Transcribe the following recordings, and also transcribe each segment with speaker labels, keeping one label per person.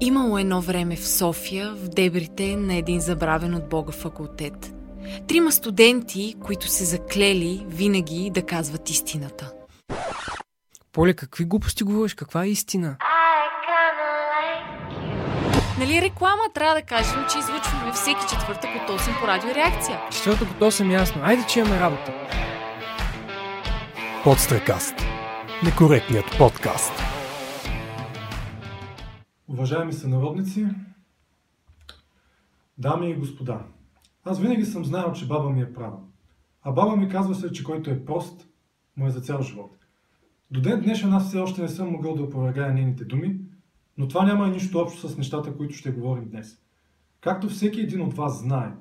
Speaker 1: Имало едно време в София, в дебрите на един забравен от Бога факултет. Трима студенти, които се заклели винаги да казват истината.
Speaker 2: Поле, какви глупости говориш? Каква е истина?
Speaker 1: Нали реклама трябва да кажем, че излъчваме всеки четвъртък от 8 по радиореакция.
Speaker 2: Четвъртък от 8 ясно. Айде, че имаме работа.
Speaker 3: Подстрекаст. Некоректният подкаст.
Speaker 4: Уважаеми сънародници, дами и господа, аз винаги съм знаел, че баба ми е права. А баба ми казва се, че който е прост, му е за цял живот. До ден днешен аз все още не съм могъл да опровергая нейните думи, но това няма и нищо общо с нещата, които ще говорим днес. Както всеки един от вас знае,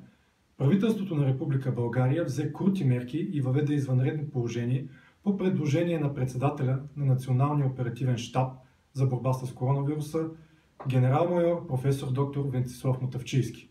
Speaker 4: правителството на Република България взе крути мерки и въведе извънредно положение по предложение на председателя на Националния оперативен штаб за борба с коронавируса, генерал-майор професор доктор Венцислав Мотавчийски.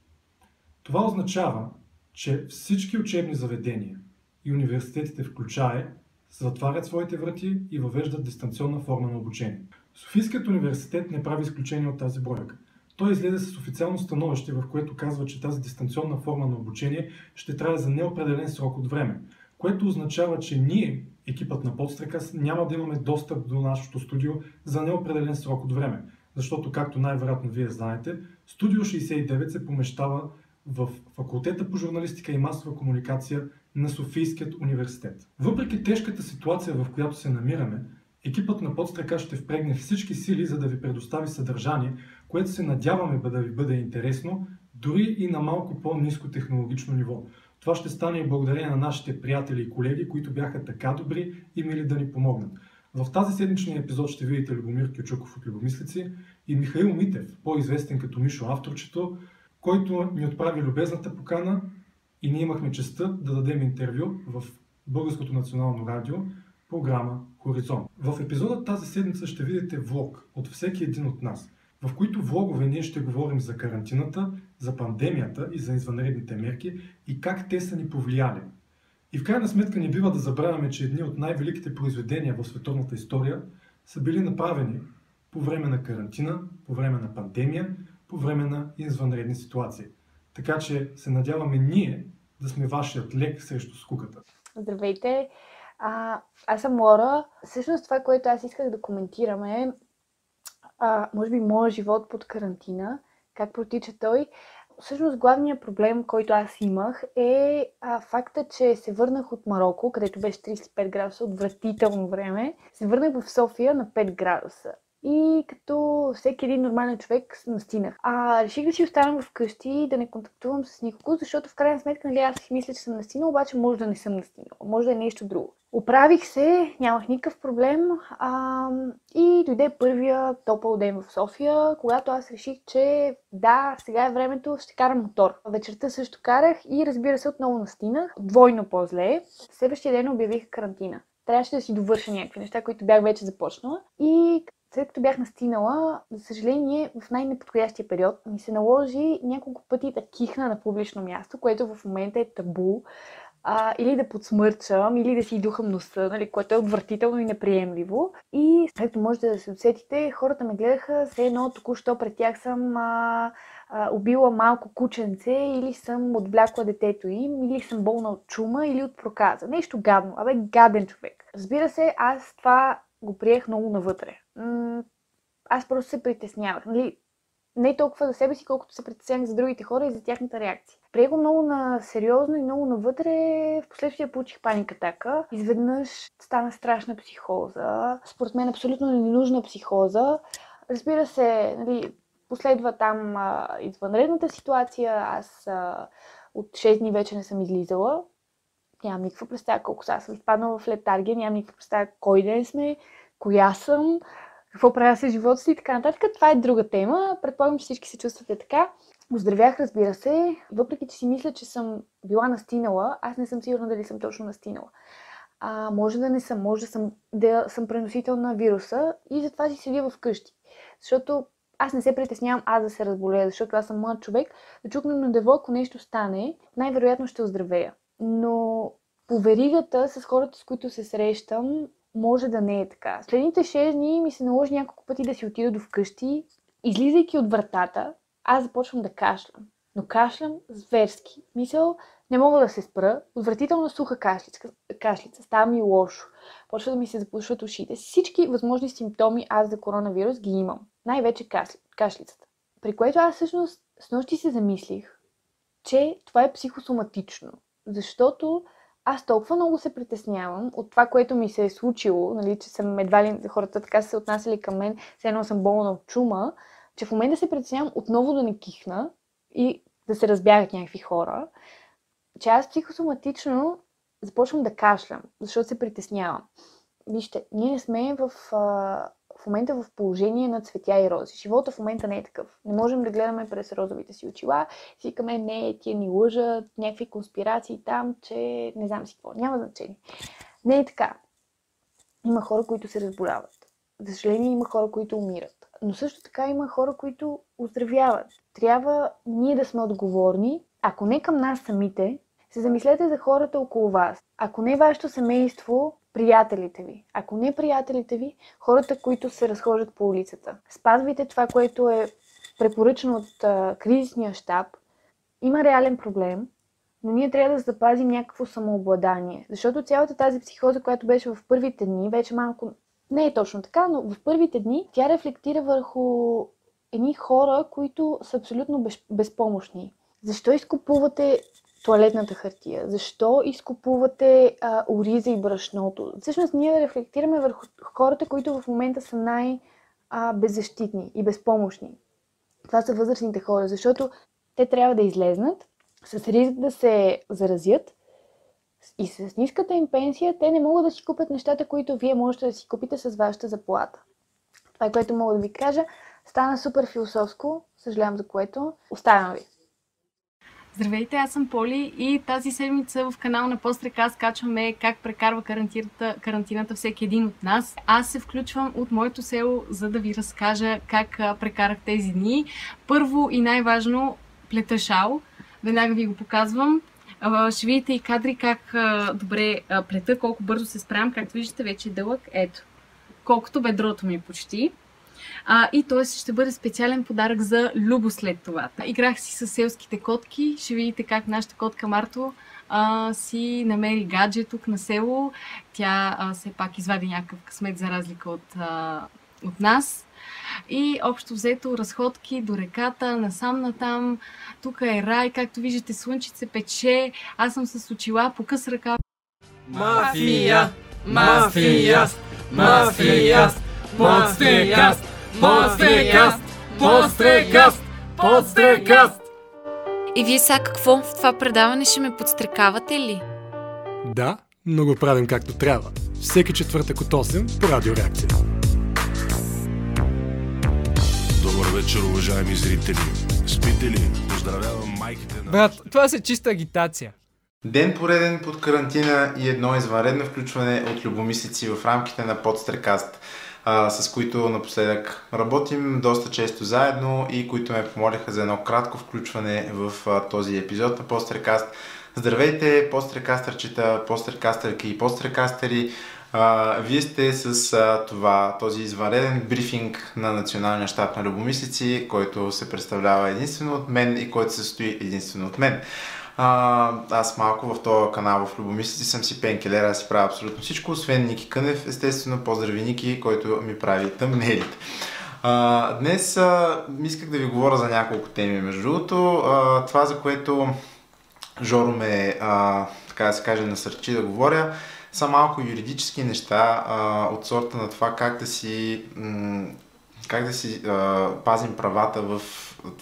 Speaker 4: Това означава, че всички учебни заведения и университетите включая затварят своите врати и въвеждат дистанционна форма на обучение. Софийският университет не прави изключение от тази бройка. Той излезе с официално становище, в което казва, че тази дистанционна форма на обучение ще трябва за неопределен срок от време, което означава, че ние, екипът на Подстрекас, няма да имаме достъп до нашето студио за неопределен срок от време, защото, както най-вероятно вие знаете, Студио 69 се помещава в факултета по журналистика и масова комуникация на Софийският университет. Въпреки тежката ситуация, в която се намираме, екипът на Подстрека ще впрегне всички сили, за да ви предостави съдържание, което се надяваме да ви бъде интересно, дори и на малко по-низко технологично ниво. Това ще стане и благодарение на нашите приятели и колеги, които бяха така добри и мили да ни помогнат. В тази седмичния епизод ще видите Любомир Кючуков от Любомислици и Михаил Митев, по-известен като Мишо авторчето, който ни отправи любезната покана и ние имахме честа да дадем интервю в Българското национално радио, програма Хоризонт. В епизода тази седмица ще видите влог от всеки един от нас, в които влогове ние ще говорим за карантината, за пандемията и за извънредните мерки и как те са ни повлияли. И в крайна сметка не бива да забравяме, че едни от най-великите произведения в световната история са били направени по време на карантина, по време на пандемия, по време на извънредни ситуации. Така че се надяваме ние да сме вашият лек срещу скуката.
Speaker 5: Здравейте! А, аз съм Лора. Всъщност това, което аз исках да коментирам е, може би, моят живот под карантина, как протича той. Всъщност главният проблем, който аз имах е а, факта, че се върнах от Марокко, където беше 35 градуса, отвратително време. Се върнах в София на 5 градуса. И като всеки един нормален човек настинах. А реших да си оставам вкъщи, да не контактувам с никого, защото в крайна сметка, нали, аз си мисля, че съм настинала, обаче може да не съм настинала. Може да е нещо друго. Оправих се, нямах никакъв проблем а, и дойде първия топъл ден в София, когато аз реших, че да, сега е времето, ще карам мотор. Вечерта също карах и разбира се отново настинах, двойно по-зле. Следващия ден обявих карантина. Трябваше да си довърша някакви неща, които бях вече започнала. И след като бях настинала, за съжаление, в най-неподходящия период ми се наложи няколко пъти да кихна на публично място, което в момента е табу. А, или да подсмърчам, или да си духам носа, нали, което е отвратително и неприемливо. И, както можете да се усетите, хората ме гледаха, все едно току-що пред тях съм а, а, убила малко кученце, или съм отблякла детето им, или съм болна от чума, или от проказа. Нещо гадно. Абе, гаден човек. Разбира се, аз това го приех много навътре. М- аз просто се притеснявах. Нали? Не толкова за себе си, колкото се притеснявах за другите хора и за тяхната реакция. Приех го много на сериозно и много навътре. Впоследствие получих паника атака. Изведнъж стана страшна психоза. Според мен абсолютно ненужна психоза. Разбира се, нали, последва там а, извънредната ситуация. Аз а, от 6 дни вече не съм излизала нямам никаква представа колко сега съм изпаднала в летаргия, нямам никаква представа кой ден сме, коя съм, какво правя с живота си и така нататък. Това е друга тема. Предполагам, че всички се чувствате така. Оздравях, разбира се, въпреки че си мисля, че съм била настинала, аз не съм сигурна дали съм точно настинала. А, може да не съм, може да съм, да съм преносител на вируса и затова си седя вкъщи. Защото аз не се притеснявам аз да се разболея, защото аз съм млад човек. Да чукнем на дево, ако нещо стане, най-вероятно ще оздравея но по веригата с хората, с които се срещам, може да не е така. Следните 6 дни ми се наложи няколко пъти да си отида до вкъщи, излизайки от вратата, аз започвам да кашлям. Но кашлям зверски. Мисъл, не мога да се спра. Отвратително суха кашлица, кашлица. Става ми лошо. Почва да ми се запушват ушите. Всички възможни симптоми аз за коронавирус ги имам. Най-вече кашли, кашлицата. При което аз всъщност с нощи се замислих, че това е психосоматично. Защото аз толкова много се притеснявам от това, което ми се е случило, нали, че съм едва ли хората така са се отнасяли към мен, все едно съм болна от чума, че в момента се притеснявам отново да не кихна и да се разбягат някакви хора, че аз психосоматично започвам да кашлям, защото се притеснявам. Вижте, ние не сме в, а, в момента в положение на цветя и рози. Живота в момента не е такъв. Не можем да гледаме през розовите си очила. Си каме, не, тия ни лъжат, някакви конспирации там, че не знам си какво. Няма значение. Не е така. Има хора, които се разболяват. За съжаление има хора, които умират. Но също така има хора, които оздравяват. Трябва ние да сме отговорни, ако не към нас самите, се замислете за хората около вас. Ако не вашето семейство, приятелите ви. Ако не приятелите ви, хората, които се разхождат по улицата. Спазвайте това, което е препоръчано от а, кризисния щаб. Има реален проблем, но ние трябва да запазим някакво самообладание. Защото цялата тази психоза, която беше в първите дни, вече малко не е точно така, но в първите дни тя рефлектира върху едни хора, които са абсолютно без, безпомощни. Защо изкупувате туалетната хартия? Защо изкупувате а, ориза и брашното? Всъщност ние рефлектираме върху хората, които в момента са най-беззащитни и безпомощни. Това са възрастните хора, защото те трябва да излезнат с риск да се заразят и с ниската им пенсия те не могат да си купят нещата, които вие можете да си купите с вашата заплата. Това е което мога да ви кажа. Стана супер философско, съжалявам за което. Оставям ви.
Speaker 1: Здравейте, аз съм Поли и тази седмица в канал на Пострека качваме как прекарва карантината, карантината всеки един от нас. Аз се включвам от моето село, за да ви разкажа как прекарах тези дни. Първо и най-важно, плета шал. Веднага ви го показвам. Ще видите и кадри как добре плета, колко бързо се справям. Както виждате, вече е дълъг. Ето. Колкото бедрото ми почти. А, и т.е. ще бъде специален подарък за Любо след това. Играх си с селските котки. Ще видите как нашата котка Марто а, си намери гадже тук на село. Тя а, все пак извади някакъв късмет за разлика от, а, от нас. И общо взето разходки до реката, насам натам. Тук е рай, както виждате, слънчице пече. Аз съм с очила по къс ръка.
Speaker 2: Мафия! Мафия! Мафия! Подстрекаст! Подстрекаст! Подстрекаст! Подстрекаст!
Speaker 1: И вие сега какво? В това предаване ще ме подстрекавате ли?
Speaker 3: Да, но го правим както трябва. Всеки четвъртък от 8 по Радиореакция.
Speaker 6: Добър вечер, уважаеми зрители. Спите ли? Поздравявам майките на...
Speaker 2: Брат, това е чиста агитация.
Speaker 7: Ден пореден под карантина и едно извънредно включване от любомислици в рамките на Подстрекаст, с които напоследък работим доста често заедно и които ме помолиха за едно кратко включване в този епизод на Подстрекаст. Здравейте, пострекастърчета, пострекастърки и пострекастери! А, вие сте с а, това, този извънреден брифинг на Националния щаб на любомислици, който се представлява единствено от мен и който се състои единствено от мен. А, аз малко в този канал в Любомислици съм си пенкелер, аз си правя абсолютно всичко, освен Ники Кънев, естествено, поздрави Ники, който ми прави тъмнелите. А, днес а, исках да ви говоря за няколко теми. Между другото, а, това за което Жоро ме, а, така да се каже, насърчи да говоря, са малко юридически неща а, от сорта на това как да си, м- как да си а, пазим правата в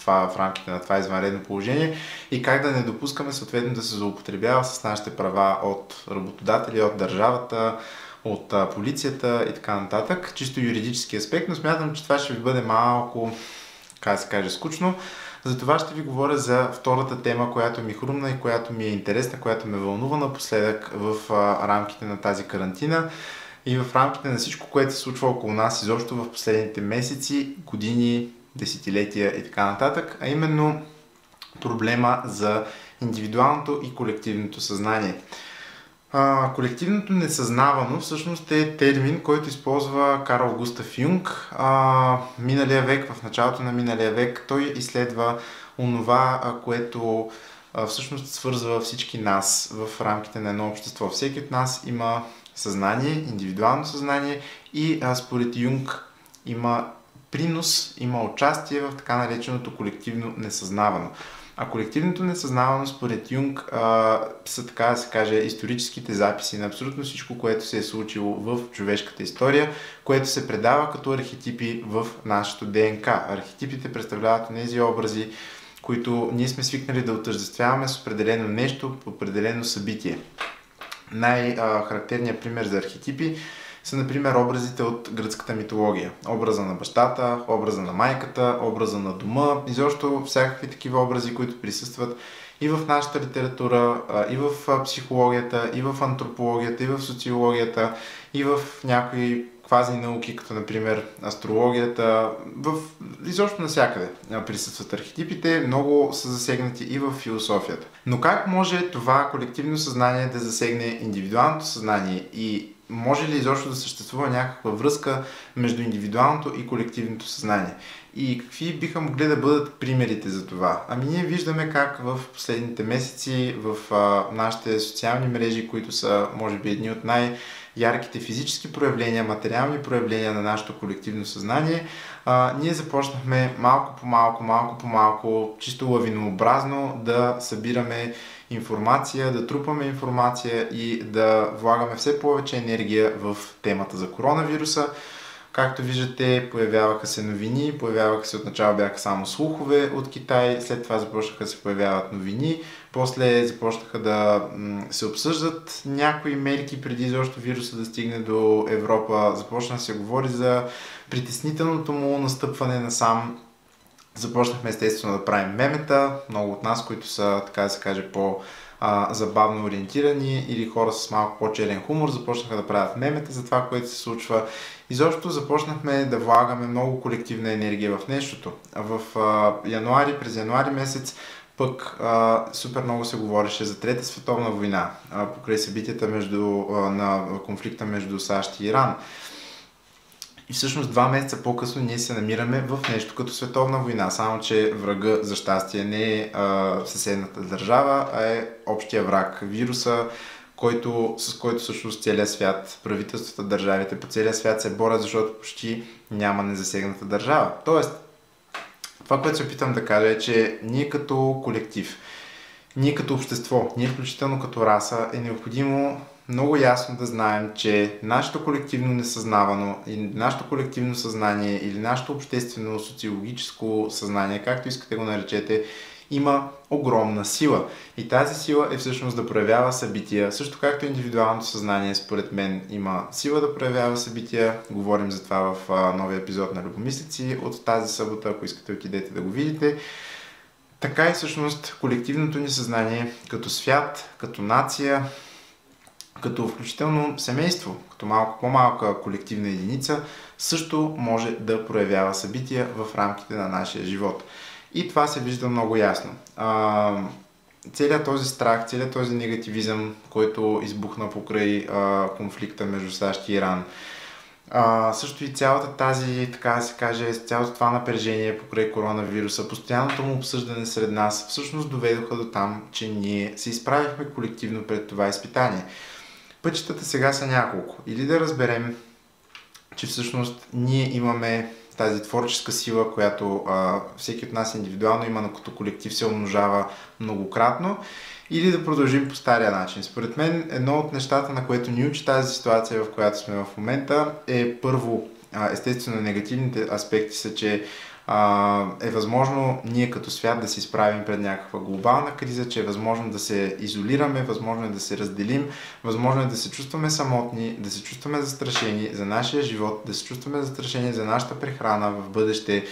Speaker 7: това в рамките на това извънредно положение и как да не допускаме съответно да се злоупотребява с нашите права от работодатели, от държавата, от а, полицията и така нататък. Чисто юридически аспект, но смятам, че това ще ви бъде малко, как се каже, скучно. Затова ще ви говоря за втората тема, която ми хрумна и която ми е интересна, която ме вълнува напоследък в а, рамките на тази карантина и в рамките на всичко, което се случва около нас изобщо в последните месеци, години, десетилетия и така нататък, а именно проблема за индивидуалното и колективното съзнание. А, колективното несъзнавано всъщност е термин, който използва Карл Густав Юнг. А, миналия век, в началото на миналия век, той изследва онова, което а, всъщност свързва всички нас в рамките на едно общество. Всеки от нас има съзнание, индивидуално съзнание и а, според Юнг има принос, има участие в така нареченото колективно несъзнавано. А колективното несъзнавано според Юнг а, са така да се каже историческите записи на абсолютно всичко, което се е случило в човешката история, което се предава като архетипи в нашето ДНК. Архетипите представляват тези образи, които ние сме свикнали да отъждествяваме с определено нещо, определено събитие. Най-характерният пример за архетипи са, например, образите от гръцката митология. Образа на бащата, образа на майката, образа на дома, изобщо всякакви такива образи, които присъстват и в нашата литература, и в психологията, и в антропологията, и в социологията, и в някои квази науки, като например астрологията, в изобщо навсякъде присъстват архетипите, много са засегнати и в философията. Но как може това колективно съзнание да засегне индивидуалното съзнание и може ли изобщо да съществува някаква връзка между индивидуалното и колективното съзнание? И какви биха могли да бъдат примерите за това? Ами ние виждаме как в последните месеци в а, нашите социални мрежи, които са може би едни от най- ярките физически проявления, материални проявления на нашето колективно съзнание, а, ние започнахме малко по малко, малко по малко, чисто лавинообразно да събираме информация, да трупаме информация и да влагаме все повече енергия в темата за коронавируса. Както виждате, появяваха се новини, появяваха се отначало бяха само слухове от Китай, след това започнаха да се появяват новини, после започнаха да се обсъждат някои мерки преди изобщо вируса да стигне до Европа, започна да се говори за притеснителното му настъпване на сам. Започнахме естествено да правим мемета, много от нас, които са, така да се каже, по забавно ориентирани или хора с малко по-черен хумор започнаха да правят мемета за това, което се случва. Изобщо започнахме да влагаме много колективна енергия в нещото. В а, януари, през януари месец пък а, супер много се говореше за Трета световна война, а, покрай събитията между, а, на конфликта между САЩ и Иран. И всъщност два месеца по-късно ние се намираме в нещо като световна война, само че врага за щастие не е а, съседната държава, а е общия враг, вируса, който, с който всъщност целият свят, правителствата, държавите по целия свят се борят, защото почти няма незасегната държава. Тоест, това, което се опитам да кажа е, че ние като колектив, ние като общество, ние включително като раса е необходимо много ясно да знаем, че нашето колективно несъзнавано и нашето колективно съзнание или нашето обществено социологическо съзнание, както искате го наречете, има огромна сила. И тази сила е всъщност да проявява събития, също както индивидуалното съзнание, според мен, има сила да проявява събития. Говорим за това в новия епизод на Любомислици от тази събота, ако искате отидете да го видите. Така и всъщност колективното ни съзнание като свят, като нация, като включително семейство, като малко по-малка колективна единица, също може да проявява събития в рамките на нашия живот. И това се вижда много ясно. А, целият този страх, целият този негативизъм, който избухна покрай а, конфликта между САЩ и Иран, а, също и цялата тази, така да се каже, цялото това напрежение покрай коронавируса, постоянното му обсъждане сред нас, всъщност доведоха до там, че ние се изправихме колективно пред това изпитание. Пътищата сега са няколко. Или да разберем, че всъщност ние имаме тази творческа сила, която а, всеки от нас индивидуално има, но като колектив се умножава многократно, или да продължим по стария начин. Според мен, едно от нещата, на което ни учи тази ситуация, в която сме в момента, е първо, а, естествено, негативните аспекти са, че а, е възможно ние като свят да се изправим пред някаква глобална криза, че е възможно да се изолираме, възможно е да се разделим, възможно е да се чувстваме самотни, да се чувстваме застрашени за нашия живот, да се чувстваме застрашени за нашата прехрана в бъдеще,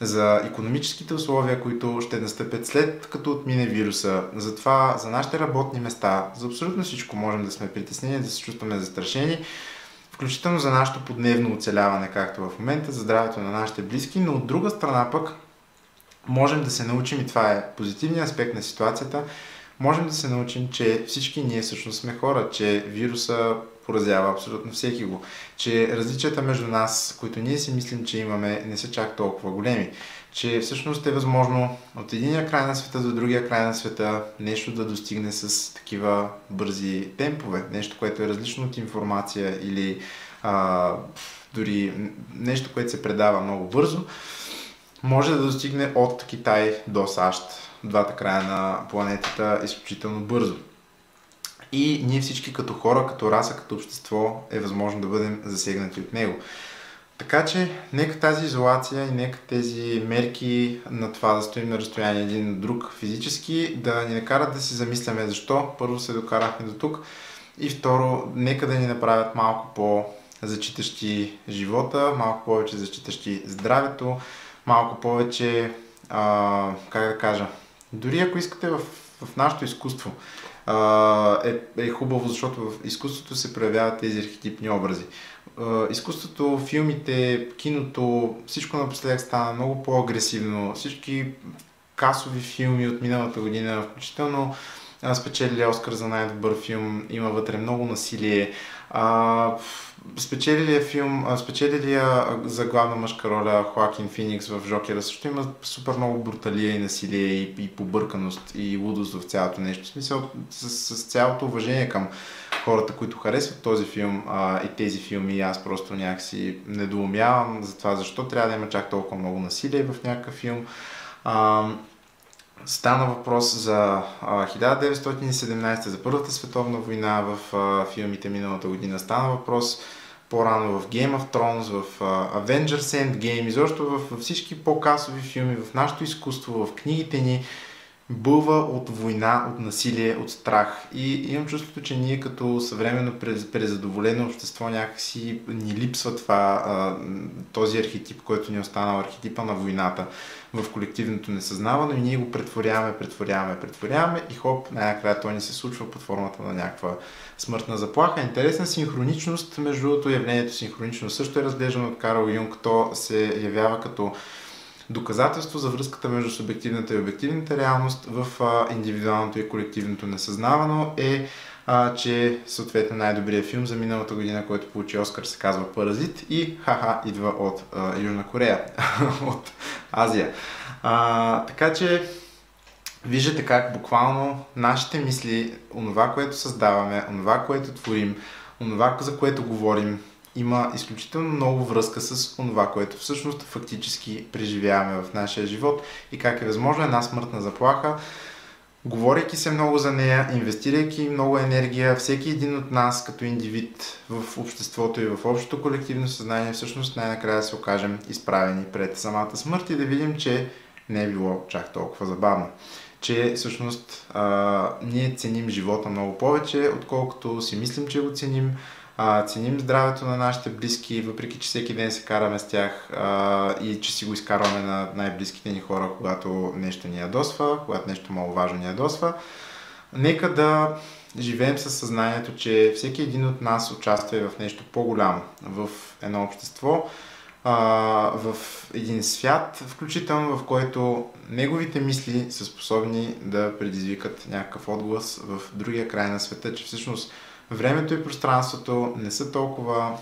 Speaker 7: за економическите условия, които ще настъпят след като отмине вируса, за това, за нашите работни места, за абсолютно всичко можем да сме притеснени, да се чувстваме застрашени включително за нашето подневно оцеляване, както в момента, за здравето на нашите близки, но от друга страна пък можем да се научим, и това е позитивният аспект на ситуацията, можем да се научим, че всички ние всъщност сме хора, че вируса поразява абсолютно всеки го, че различията между нас, които ние си мислим, че имаме, не са чак толкова големи, че всъщност е възможно от единия край на света до другия край на света нещо да достигне с такива бързи темпове, нещо, което е различно от информация или а, дори нещо, което се предава много бързо, може да достигне от Китай до САЩ, двата края на планетата, изключително бързо. И ние всички като хора, като раса, като общество е възможно да бъдем засегнати от него. Така че, нека тази изолация и нека тези мерки на това да стоим на разстояние един от друг физически да ни накарат да си замисляме защо първо се докарахме до тук и второ, нека да ни направят малко по-зачитащи живота, малко повече зачитащи здравето, малко повече, а, как да кажа, дори ако искате в, в нашето изкуство, а, е, е хубаво, защото в изкуството се проявяват тези архетипни образи. А, изкуството, филмите, киното, всичко напоследък стана много по-агресивно. Всички касови филми от миналата година, включително спечели Оскар за най-добър филм, има вътре много насилие. А, спечелилия филм, спечелилия за главна мъжка роля Хоакин Феникс в Жокера също има супер много бруталия и насилие и, и побърканост и лудост в цялото нещо. В смисъл, с, с цялото уважение към хората, които харесват този филм а, и тези филми, аз просто някакси недоумявам за това защо трябва да има чак толкова много насилие в някакъв филм. А, Стана въпрос за а, 1917, за Първата световна война в филмите миналата година. Стана въпрос по-рано в Game of Thrones, в Avengers Endgame, изобщо в, в всички по-касови филми, в нашето изкуство, в книгите ни бълва от война, от насилие, от страх. И имам чувството, че ние като съвременно презадоволено общество някакси ни липсва това, този архетип, който ни е останал, архетипа на войната в колективното несъзнаване и ние го претворяваме, претворяваме, претворяваме и хоп, най-накрая той ни се случва под формата на някаква смъртна заплаха. Интересна синхроничност, между другото явлението синхронично също е разглеждано от Карл Юнг, то се явява като доказателство за връзката между субективната и обективната реалност в а, индивидуалното и колективното несъзнавано е а, че съответно най-добрият филм за миналата година, който получи Оскар, се казва Паразит и ха-ха идва от а, Южна Корея, от Азия. А, така че виждате как буквално нашите мисли, онова, което създаваме, онова, което творим, онова, за което говорим, има изключително много връзка с това, което всъщност фактически преживяваме в нашия живот и как е възможно една смъртна заплаха, говорейки се много за нея, инвестирайки много енергия, всеки един от нас като индивид в обществото и в общото колективно съзнание, всъщност най-накрая се окажем изправени пред самата смърт и да видим, че не е било чак толкова забавно. Че всъщност а, ние ценим живота много повече, отколкото си мислим, че го ценим а, ценим здравето на нашите близки, въпреки че всеки ден се караме с тях а, и че си го изкарваме на най-близките ни хора, когато нещо ни ядосва, когато нещо много важно ни ядосва. Нека да живеем със съзнанието, че всеки един от нас участва в нещо по-голямо, в едно общество, а, в един свят, включително в който неговите мисли са способни да предизвикат някакъв отглас в другия край на света, че всъщност времето и пространството не са толкова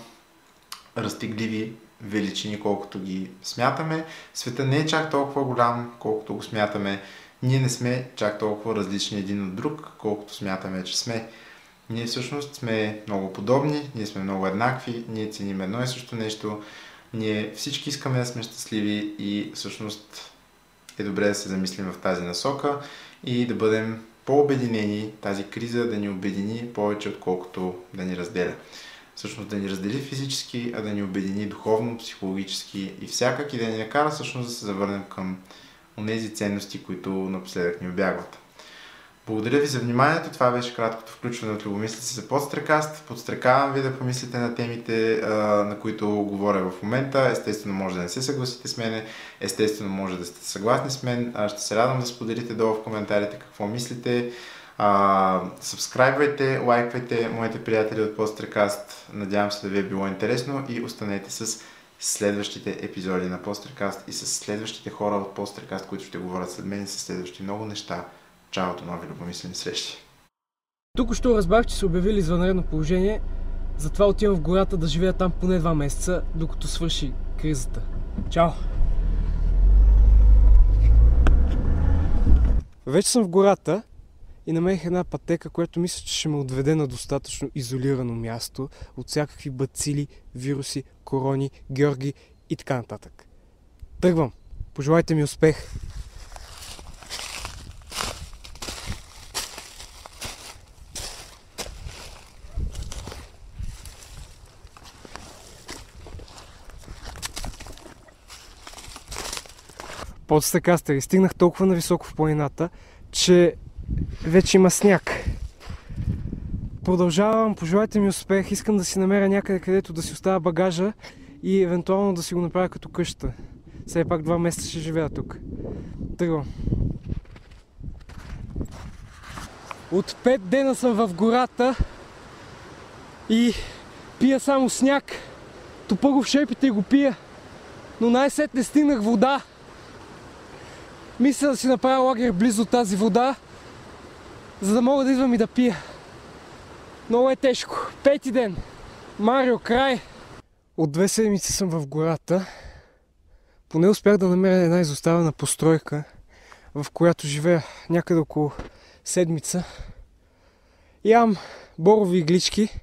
Speaker 7: разтегливи величини, колкото ги смятаме. Света не е чак толкова голям, колкото го смятаме. Ние не сме чак толкова различни един от друг, колкото смятаме, че сме. Ние всъщност сме много подобни, ние сме много еднакви, ние ценим едно и също нещо, ние всички искаме да сме щастливи и всъщност е добре да се замислим в тази насока и да бъдем по-обединени, тази криза да ни обедини повече, отколкото да ни разделя. Всъщност да ни раздели физически, а да ни обедини духовно, психологически и всякак и да ни накара всъщност да се завърнем към тези ценности, които напоследък ни обягват. Благодаря ви за вниманието. Това беше краткото включване от Любомислици за подстрекаст. Подстрекавам ви да помислите на темите, на които говоря в момента. Естествено, може да не се съгласите с мен. Естествено, може да сте съгласни с мен. Ще се радвам да споделите долу в коментарите какво мислите. Сабскрайбвайте, лайквайте моите приятели от Пострекаст. Надявам се да ви е било интересно и останете с следващите епизоди на Пострекаст и с следващите хора от Пострекаст, които ще говорят след мен и с следващи много неща Чао до нови любомислени срещи.
Speaker 2: Тук що разбрах, че са обявили извънредно положение, затова отивам в гората да живея там поне два месеца, докато свърши кризата. Чао! Вече съм в гората и намерих една пътека, която мисля, че ще ме отведе на достатъчно изолирано място от всякакви бацили, вируси, корони, георги и така нататък. Тръгвам! Пожелайте ми успех! Подстакастъри. Стигнах толкова нависоко в планината, че вече има сняг. Продължавам, пожелайте ми успех. Искам да си намеря някъде, където да си оставя багажа и евентуално да си го направя като къща. Все пак два месеца ще живея тук. Тръгвам. От пет дена съм в гората и пия само сняг. Топа го в шепите и го пия. Но най-сетне стигнах вода. Мисля да си направя лагер близо тази вода, за да мога да идвам и да пия. Много е тежко. Пети ден. Марио, край. От две седмици съм в гората. Поне успях да намеря една изоставена постройка, в която живея някъде около седмица. Ям борови иглички.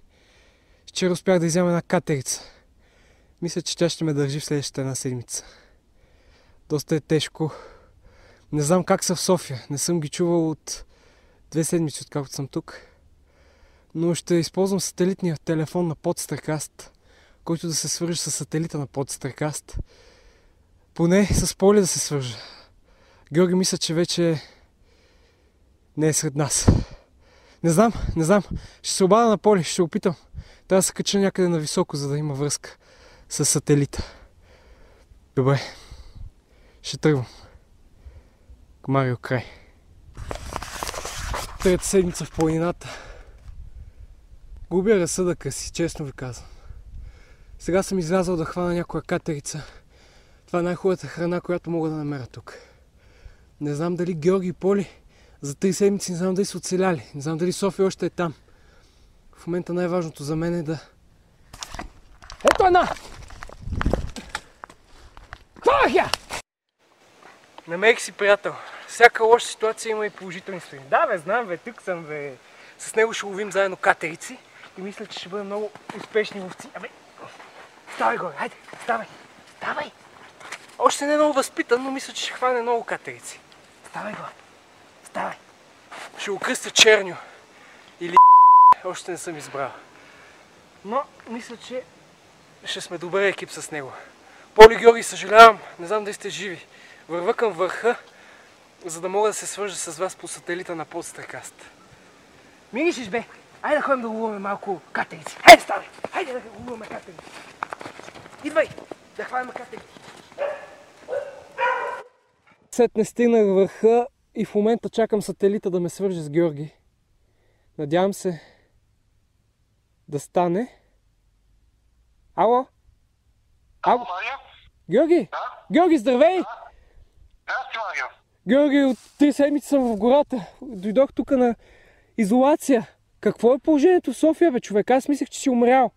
Speaker 2: Вчера успях да изям една катерица. Мисля, че тя ще ме държи в следващата една седмица. Доста е тежко. Не знам как са в София. Не съм ги чувал от две седмици, откакто съм тук. Но ще използвам сателитния телефон на Podstercast, който да се свържи с сателита на Podstercast. Поне с поле да се свържа. Георги мисля, че вече не е сред нас. Не знам, не знам. Ще се обада на поле, ще опитам. Трябва да се кача някъде на високо, за да има връзка с сателита. Добре. Ще тръгвам. Марио край. Трета седмица в планината. Губя разсъдъка си, честно ви казвам. Сега съм излязъл да хвана някоя катерица. Това е най-хубавата храна, която мога да намеря тук. Не знам дали Георги и Поли за три седмици не знам дали са оцеляли. Не знам дали София още е там. В момента най-важното за мен е да... Ето една! Хванах я! Намерих си приятел. Всяка лоша ситуация има и положителни страни. Да, бе, знам, бе, тук съм, бе. С него ще ловим заедно катерици и мисля, че ще бъдем много успешни ловци. Абе, ставай горе, хайде, ставай, ставай. Още не е много възпитан, но мисля, че ще хване много катерици. Ставай горе, ставай. Ще го кръстя черню. Или още не съм избрал. Но мисля, че ще сме добър екип с него. Поли Георги, съжалявам, не знам дали сте живи. Върва към върха, за да мога да се свържа с вас по сателита на подстракаст. Миришеш, бе! Айде да ходим да ловуваме малко катерици. Хайде, ставай! Хайде да ловуваме катерици. Идвай! Да хванем катерици. Сетне стигнах върха и в момента чакам сателита да ме свърже с Георги. Надявам се да стане. Ало? Ало?
Speaker 8: Марио?
Speaker 2: Георги?
Speaker 8: Да?
Speaker 2: Георги, здравей!
Speaker 8: Здрасти, Марио.
Speaker 2: Георги, от три седмици съм в гората. Дойдох тук на изолация. Какво е положението в София, бе, човек? Аз мислех, че си умрял.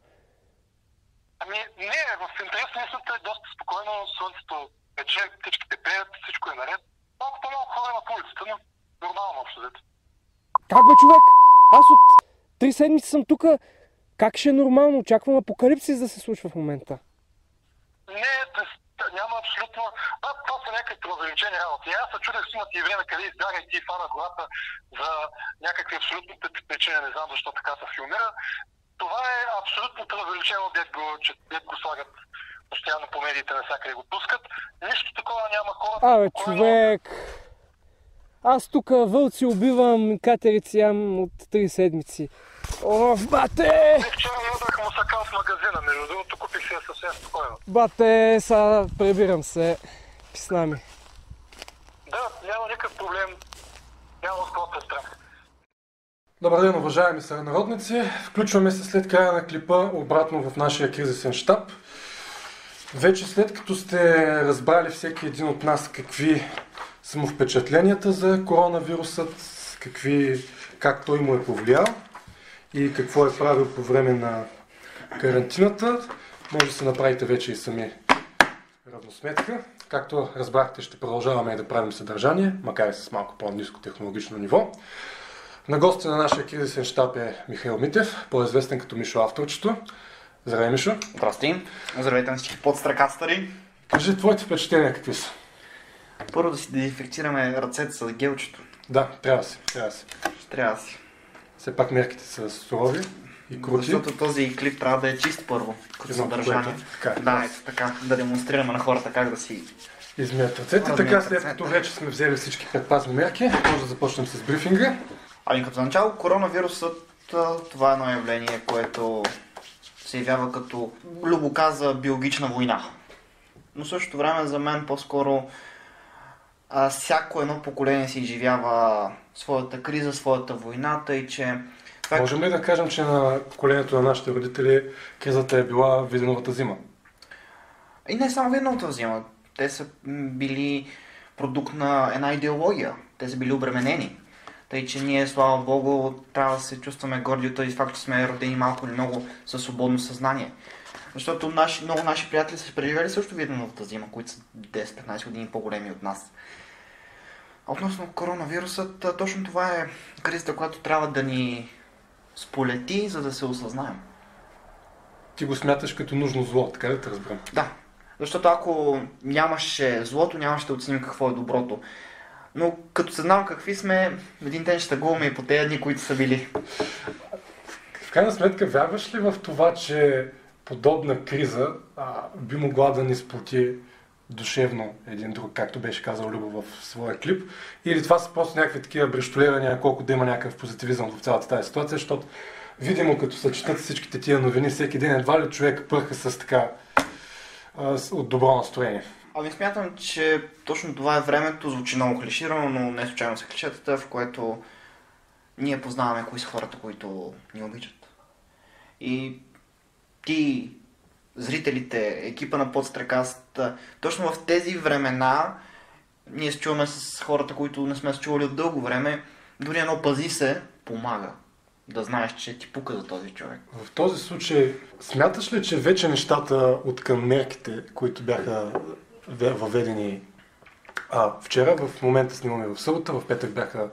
Speaker 8: Ами, не, в интерес на истината е доста спокойно, слънцето пече, птичките пеят, всичко е наред. Малко по-малко хора на улицата, но нормално общо взето.
Speaker 2: Как бе, човек? Аз от три седмици съм тук. Как ще е нормално? Очаквам апокалипсис да се случва в момента.
Speaker 8: Не, да, няма абсолютно... А, това са някакви преувеличени работи. Аз се чудех, си имат и време къде избяга и ти фана гората за някакви абсолютни причини, не знам защо така се филмира. Това е абсолютно преувеличено, дет го, че дет го слагат постоянно по медиите, навсякъде го пускат. Нищо такова няма хората.
Speaker 2: Абе, човек! Аз тук вълци убивам, катерици ям от три седмици. О, бате!
Speaker 8: Вчера ядах мусакал в магазина, между другото купих си я съвсем спокойно.
Speaker 2: Бате, сега прибирам се. Писна ми.
Speaker 8: Да, няма никакъв проблем. Няма от какво се страх.
Speaker 4: Добър ден, уважаеми сънародници. Включваме се след края на клипа обратно в нашия кризисен штаб. Вече след като сте разбрали всеки един от нас какви са му впечатленията за коронавирусът, какви, как той му е повлиял и какво е правил по време на карантината. Може да се направите вече и сами равносметка. Както разбрахте, ще продължаваме да правим съдържание, макар и с малко по-низко технологично ниво. На гости на нашия кризисен щаб е Михаил Митев, по-известен като Мишо авторчето. Здравей, Мишо.
Speaker 9: Здрасти. Здравейте на всички подстракастъри.
Speaker 4: Кажи, твоите впечатления какви са?
Speaker 9: Първо да си дезинфекцираме ръцете с гелчето.
Speaker 4: Да, трябва си, трябва си.
Speaker 9: Ще трябва да си.
Speaker 4: Все пак мерките са сурови и крути.
Speaker 9: Защото този клип трябва да е чист първо, като
Speaker 4: Едно
Speaker 9: съдържание.
Speaker 4: така е.
Speaker 9: Да, ето така, да демонстрираме на хората как да си...
Speaker 4: Измият ръцете. Така, след като вече сме взели всички предпазни мерки, може да започнем с брифинга.
Speaker 9: Ами като начало, коронавирусът, това е едно явление, което се явява като Любо каза биологична война. Но същото време за мен по-скоро а, всяко едно поколение си изживява своята криза, своята война, тъй че е
Speaker 4: Можем ли да кажем, че на поколението на нашите родители кризата е била виденовата зима?
Speaker 9: И не само видното взима. Те са били продукт на една идеология. Те са били обременени. Тъй, че ние, слава Богу, трябва да се чувстваме горди от този факт, че сме родени малко или много със свободно съзнание. Защото наши, много наши приятели са преживели също виденовата зима, които са 10-15 години по-големи от нас. Относно коронавирусът, точно това е кризата, която трябва да ни сполети, за да се осъзнаем.
Speaker 4: Ти го смяташ като нужно зло, така да те разберем.
Speaker 9: Да, защото ако нямаше злото, нямаше да оценим какво е доброто. Но като се знам какви сме, един ден ще тъгуваме и по тези дни, които са били.
Speaker 4: В крайна сметка, вярваш ли в това, че подобна криза а, би могла да ни сплоти душевно един друг, както беше казал Любо в своя клип? Или това са просто някакви такива брештолирания, колко да има някакъв позитивизъм в цялата тази ситуация, защото видимо като се четат всичките тия новини всеки ден, едва ли човек пърха с така а, с- от добро настроение.
Speaker 9: Ами смятам, че точно това е времето, звучи много клиширано, но не случайно са клишетата, в което ние познаваме кои са хората, които ни обичат. И ти, зрителите, екипа на Подстракаст, точно в тези времена ние се чуваме с хората, които не сме се чували от дълго време. Дори едно пази се помага. Да знаеш, че ти пука за този човек.
Speaker 4: В този случай, смяташ ли, че вече нещата от към мерките, които бяха ве- въведени а, вчера, в момента снимаме в събота, в петък бяха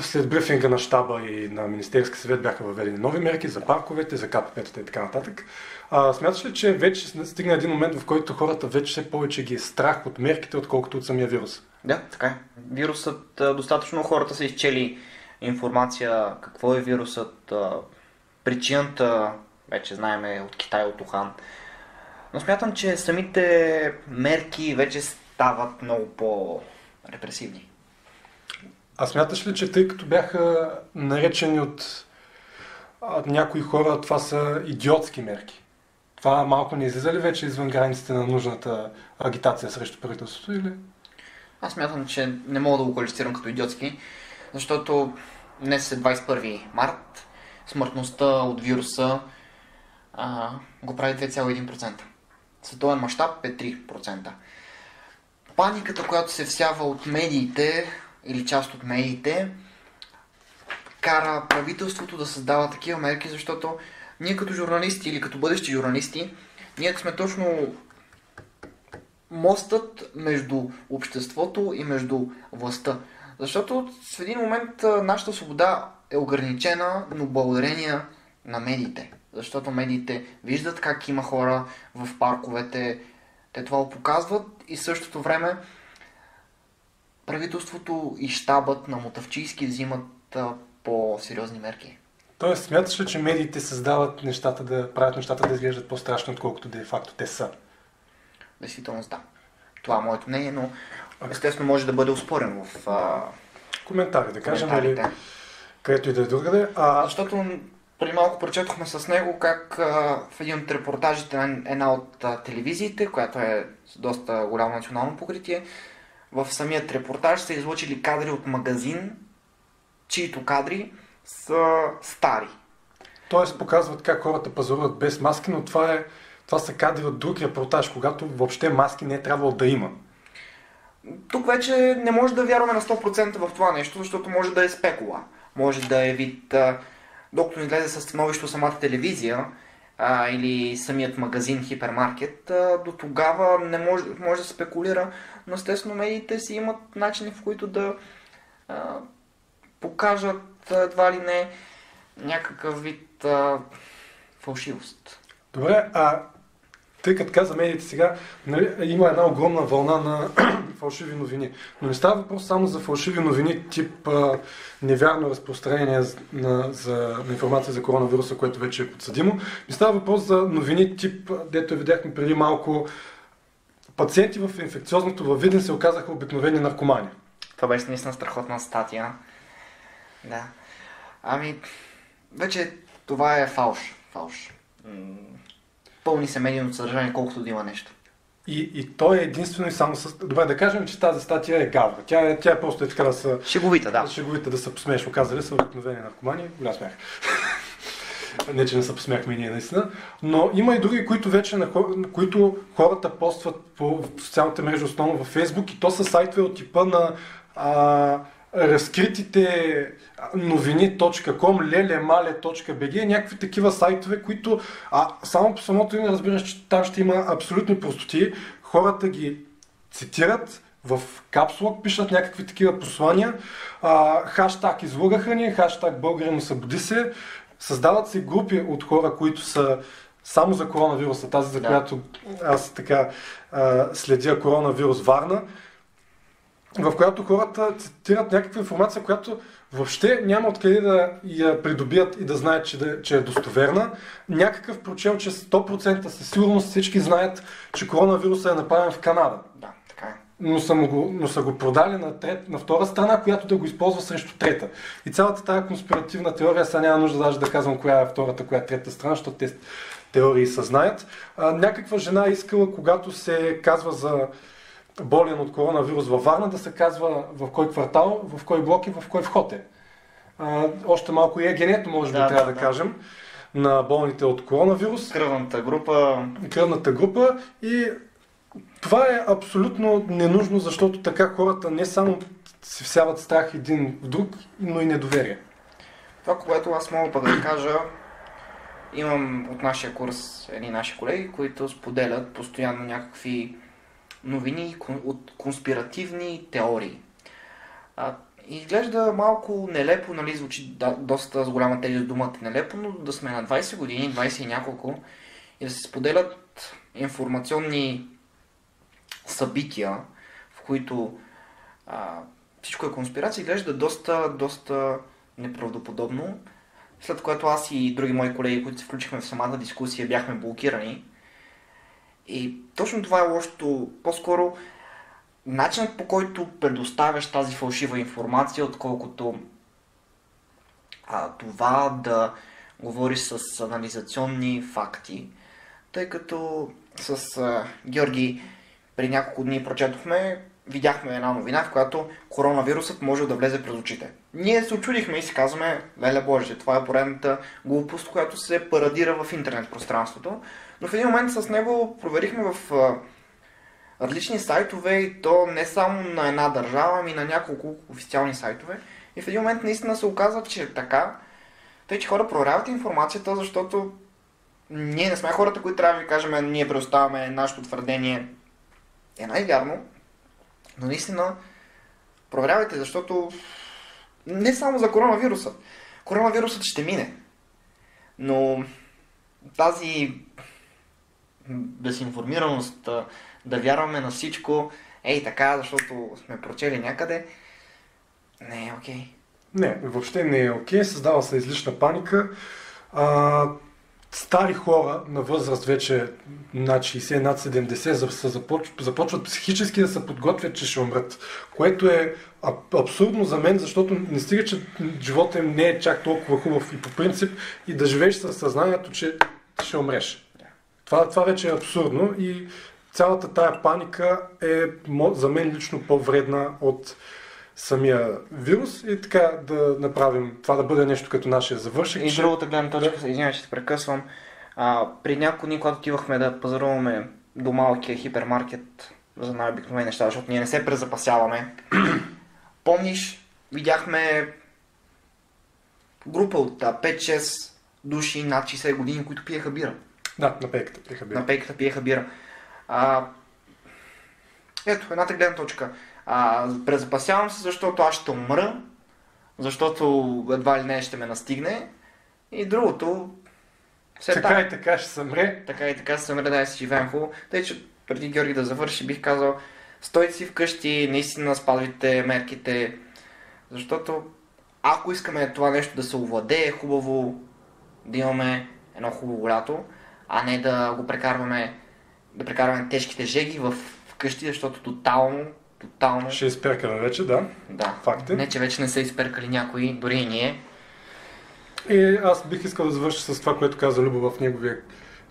Speaker 4: след брифинга на щаба и на Министерски съвет бяха въведени нови мерки за парковете, за КПП-тата и така нататък. А, смяташ ли, че вече стигна един момент, в който хората вече все повече ги е страх от мерките, отколкото от самия вирус?
Speaker 9: Да, така е. Вирусът, достатъчно хората са изчели информация какво е вирусът, причината, вече знаем е от Китай, от Ухан. Но смятам, че самите мерки вече стават много по-репресивни.
Speaker 4: А смяташ ли, че тъй като бяха наречени от някои хора, това са идиотски мерки? Това малко не излиза ли вече извън границите на нужната агитация срещу правителството или?
Speaker 9: Аз смятам, че не мога да го квалифицирам като идиотски, защото днес е 21 март, смъртността от вируса а, го прави 2,1%. Световен мащаб е 3%. Паниката, която се всява от медиите или част от медиите, кара правителството да създава такива мерки, защото ние като журналисти или като бъдещи журналисти, ние сме точно мостът между обществото и между властта. Защото в един момент нашата свобода е ограничена, но благодарение на медиите. Защото медиите виждат как има хора в парковете, те това го показват и същото време правителството и щабът на Мотавчийски взимат а, по-сериозни мерки.
Speaker 4: Тоест, смяташ ли, че медиите създават нещата да правят нещата да изглеждат по-страшни, отколкото де факто те са?
Speaker 9: Действителност да. Това е моето мнение, но естествено може да бъде успорено в а,
Speaker 4: Коментари, да кажем, или
Speaker 9: коментарите.
Speaker 4: където и да е другаде. А,
Speaker 9: Защото преди малко прочетохме с него как а, в един от репортажите на една от а, телевизиите, която е с доста голямо национално покритие, в самият репортаж са излучили кадри от магазин, чието кадри са стари.
Speaker 4: Тоест показват как хората пазаруват без маски, но това, е, това са кадри от друг репортаж, когато въобще маски не е трябвало да има.
Speaker 9: тук вече не може да вярваме на 100% в това нещо, защото може да е спекула. Може да е вид, докато не излезе със становище самата телевизия а, или самият магазин, хипермаркет, а, до тогава не може, може да спекулира, но естествено медиите си имат начини в които да а, покажат едва ли не някакъв вид а, фалшивост.
Speaker 4: Добре, а тъй като каза медиите сега, нали, има една огромна вълна на фалшиви новини. Но не става въпрос само за фалшиви новини, тип а, невярно разпространение на, за, на информация за коронавируса, което вече е подсъдимо. Не става въпрос за новини тип, дето видяхме преди малко, пациенти в инфекциозното във Виден се оказаха обикновени наркомани.
Speaker 9: Това беше наистина страхотна статия. Да. Ами, вече това е фалш. Фалш. Пълни се медийното съдържание, колкото да има нещо.
Speaker 4: И, и той е единствено и само с... Добре, да кажем, че тази статия е гавра. Тя е, тя е просто е така да са...
Speaker 9: Шеговита, да.
Speaker 4: Шеговита да се посмееш. Оказали са обикновени наркомани. Голям смях. Не, че не се посмяхме и ние наистина. Но има и други, които вече на хор... на които хората постват по социалните мрежи, основно във Фейсбук, и то са сайтове от типа на а, разкритите новини.com, lelemale.bg, някакви такива сайтове, които а, само по самото име разбираш, че там ще има абсолютни простоти. Хората ги цитират, в капсулок пишат някакви такива послания. А, хаштаг излугаха ни, хаштаг българин събуди се. Създават се групи от хора, които са само за коронавируса, тази за
Speaker 9: Да.
Speaker 4: която аз така а, следя коронавирус Варна, в която хората цитират някаква информация, която въобще няма откъде да я придобият и да знаят, че, да, че е достоверна. Някакъв прочел, че 100% със сигурност всички знаят, че коронавирусът е направен в Канада.
Speaker 9: Да, така е.
Speaker 4: Но са, го, но са го продали на, трет, на втора страна, която да го използва срещу трета. И цялата тази конспиративна теория, сега няма нужда даже да казвам коя е втората, коя е трета страна, защото те теории се знаят. А, някаква жена искала, когато се казва за болен от коронавирус във Варна, да се казва в кой квартал, в кой блок и в кой вход е. А, още малко и егенето, може би,
Speaker 9: Да,
Speaker 4: трябва
Speaker 9: да,
Speaker 4: да,
Speaker 9: да.
Speaker 4: кажем, на болните от коронавирус
Speaker 9: Кръвната група.
Speaker 4: кръвната група и това е абсолютно ненужно, защото така хората не само се всяват страх един в друг, но и недоверие.
Speaker 9: Това, което аз мога пък да кажа, имам от нашия курс едни наши колеги, които споделят постоянно някакви новини от конспиративни теории. А, изглежда малко нелепо, нали, звучи да, доста с голяма тежест думата нелепо, но да сме на 20 години, 20 и няколко, и да се споделят информационни събития, в които а, всичко е конспирация, изглежда доста, доста неправдоподобно. След което аз и други мои колеги, които се включихме в самата дискусия, бяхме блокирани. И точно това е лошото. По-скоро начинът по който предоставяш тази фалшива информация, отколкото а, това да говориш с анализационни факти, тъй като с а, Георги при няколко дни прочетохме, видяхме една новина, в която коронавирусът може да влезе през очите. Ние се очудихме и си казваме, леле боже, това е поредната глупост, която се парадира в интернет пространството. Но в един момент с него проверихме в различни сайтове и то не само на една държава, ами на няколко официални сайтове. И в един момент наистина се оказа, че така. Тъй, че хора проверяват информацията, защото ние не сме хората, които трябва да ви кажем, ние предоставяме нашето твърдение. Е най-вярно, но наистина проверявайте, защото не само за коронавируса. Коронавирусът ще мине. Но тази безинформираност, да, вярваме на всичко, ей така, защото сме прочели някъде, не е окей.
Speaker 4: Не, въобще не е окей, създава се излишна паника. А, стари хора на възраст вече над 60, над 70 за- са започ... започват психически да се подготвят, че ще умрат. Което е аб- абсурдно за мен, защото не стига, че живота им не е чак толкова хубав и по принцип и да живееш със съзнанието, че ще умреш. Това, това вече е абсурдно и цялата тая паника е за мен лично по-вредна от самия вирус и така да направим това да бъде нещо като нашия завършек.
Speaker 9: И
Speaker 4: че-
Speaker 9: другата гледна точка, да. извинявай, че те прекъсвам. А, при няколко дни, когато отивахме да пазаруваме до малкия хипермаркет за най-обикновени неща, защото ние не се презапасяваме. Помниш, видяхме група от а, 5-6 души над 60 години, които пиеха бира.
Speaker 4: Да, на пейката пиеха бира.
Speaker 9: На пейката пиеха бира. А, ето, едната гледна точка. А, презапасявам се, защото аз ще умра, защото едва ли не ще ме настигне. И другото, все
Speaker 4: Така и така ще съмре.
Speaker 9: така и така се съмре да си живеем хубаво. Тъй, че преди Георги да завърши, бих казал, стойте си вкъщи, наистина спазвайте мерките, защото ако искаме това нещо да се овладее хубаво, да имаме едно хубаво лято, а не да го прекарваме, да прекарваме тежките жеги в вкъщи, защото тотално, тотално,
Speaker 4: Ще изперкаме вече, да.
Speaker 9: да,
Speaker 4: Факт е.
Speaker 9: не че вече не са изперкали някои, дори и ние.
Speaker 4: И аз бих искал да завърша с това, което каза Любо в неговия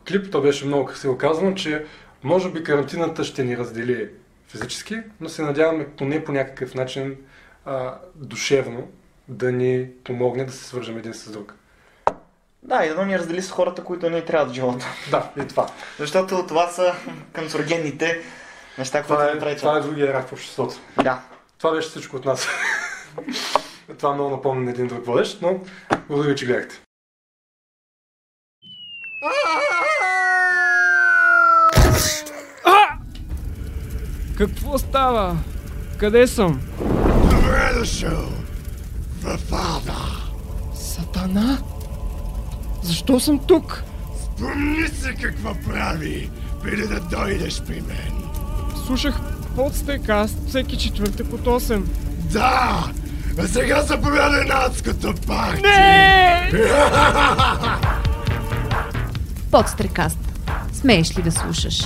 Speaker 4: клип. То беше много красиво казано, че може би карантината ще ни раздели физически, но се надяваме поне по някакъв начин а, душевно да ни помогне да се свържем един с друг.
Speaker 9: Да, и да ни раздели с хората, които не трябват в живота.
Speaker 4: Да, и това.
Speaker 9: Защото това са канцерогенните неща, които
Speaker 4: Това е,
Speaker 9: пречат.
Speaker 4: това е другия рак в обществото.
Speaker 9: Да.
Speaker 4: Това беше всичко от нас. това много напомня на един друг водещ, но благодаря, че гледахте.
Speaker 2: Какво става? Къде съм?
Speaker 6: Добре дошъл в ада.
Speaker 2: Сатана? Защо съм тук?
Speaker 6: Помни се какво прави, преди да дойдеш при мен.
Speaker 2: Слушах подстекаст всеки четвъртък от 8.
Speaker 6: Да! А сега заповядай на адското парти!
Speaker 2: Не!
Speaker 10: Подстрекаст. Смееш ли да слушаш?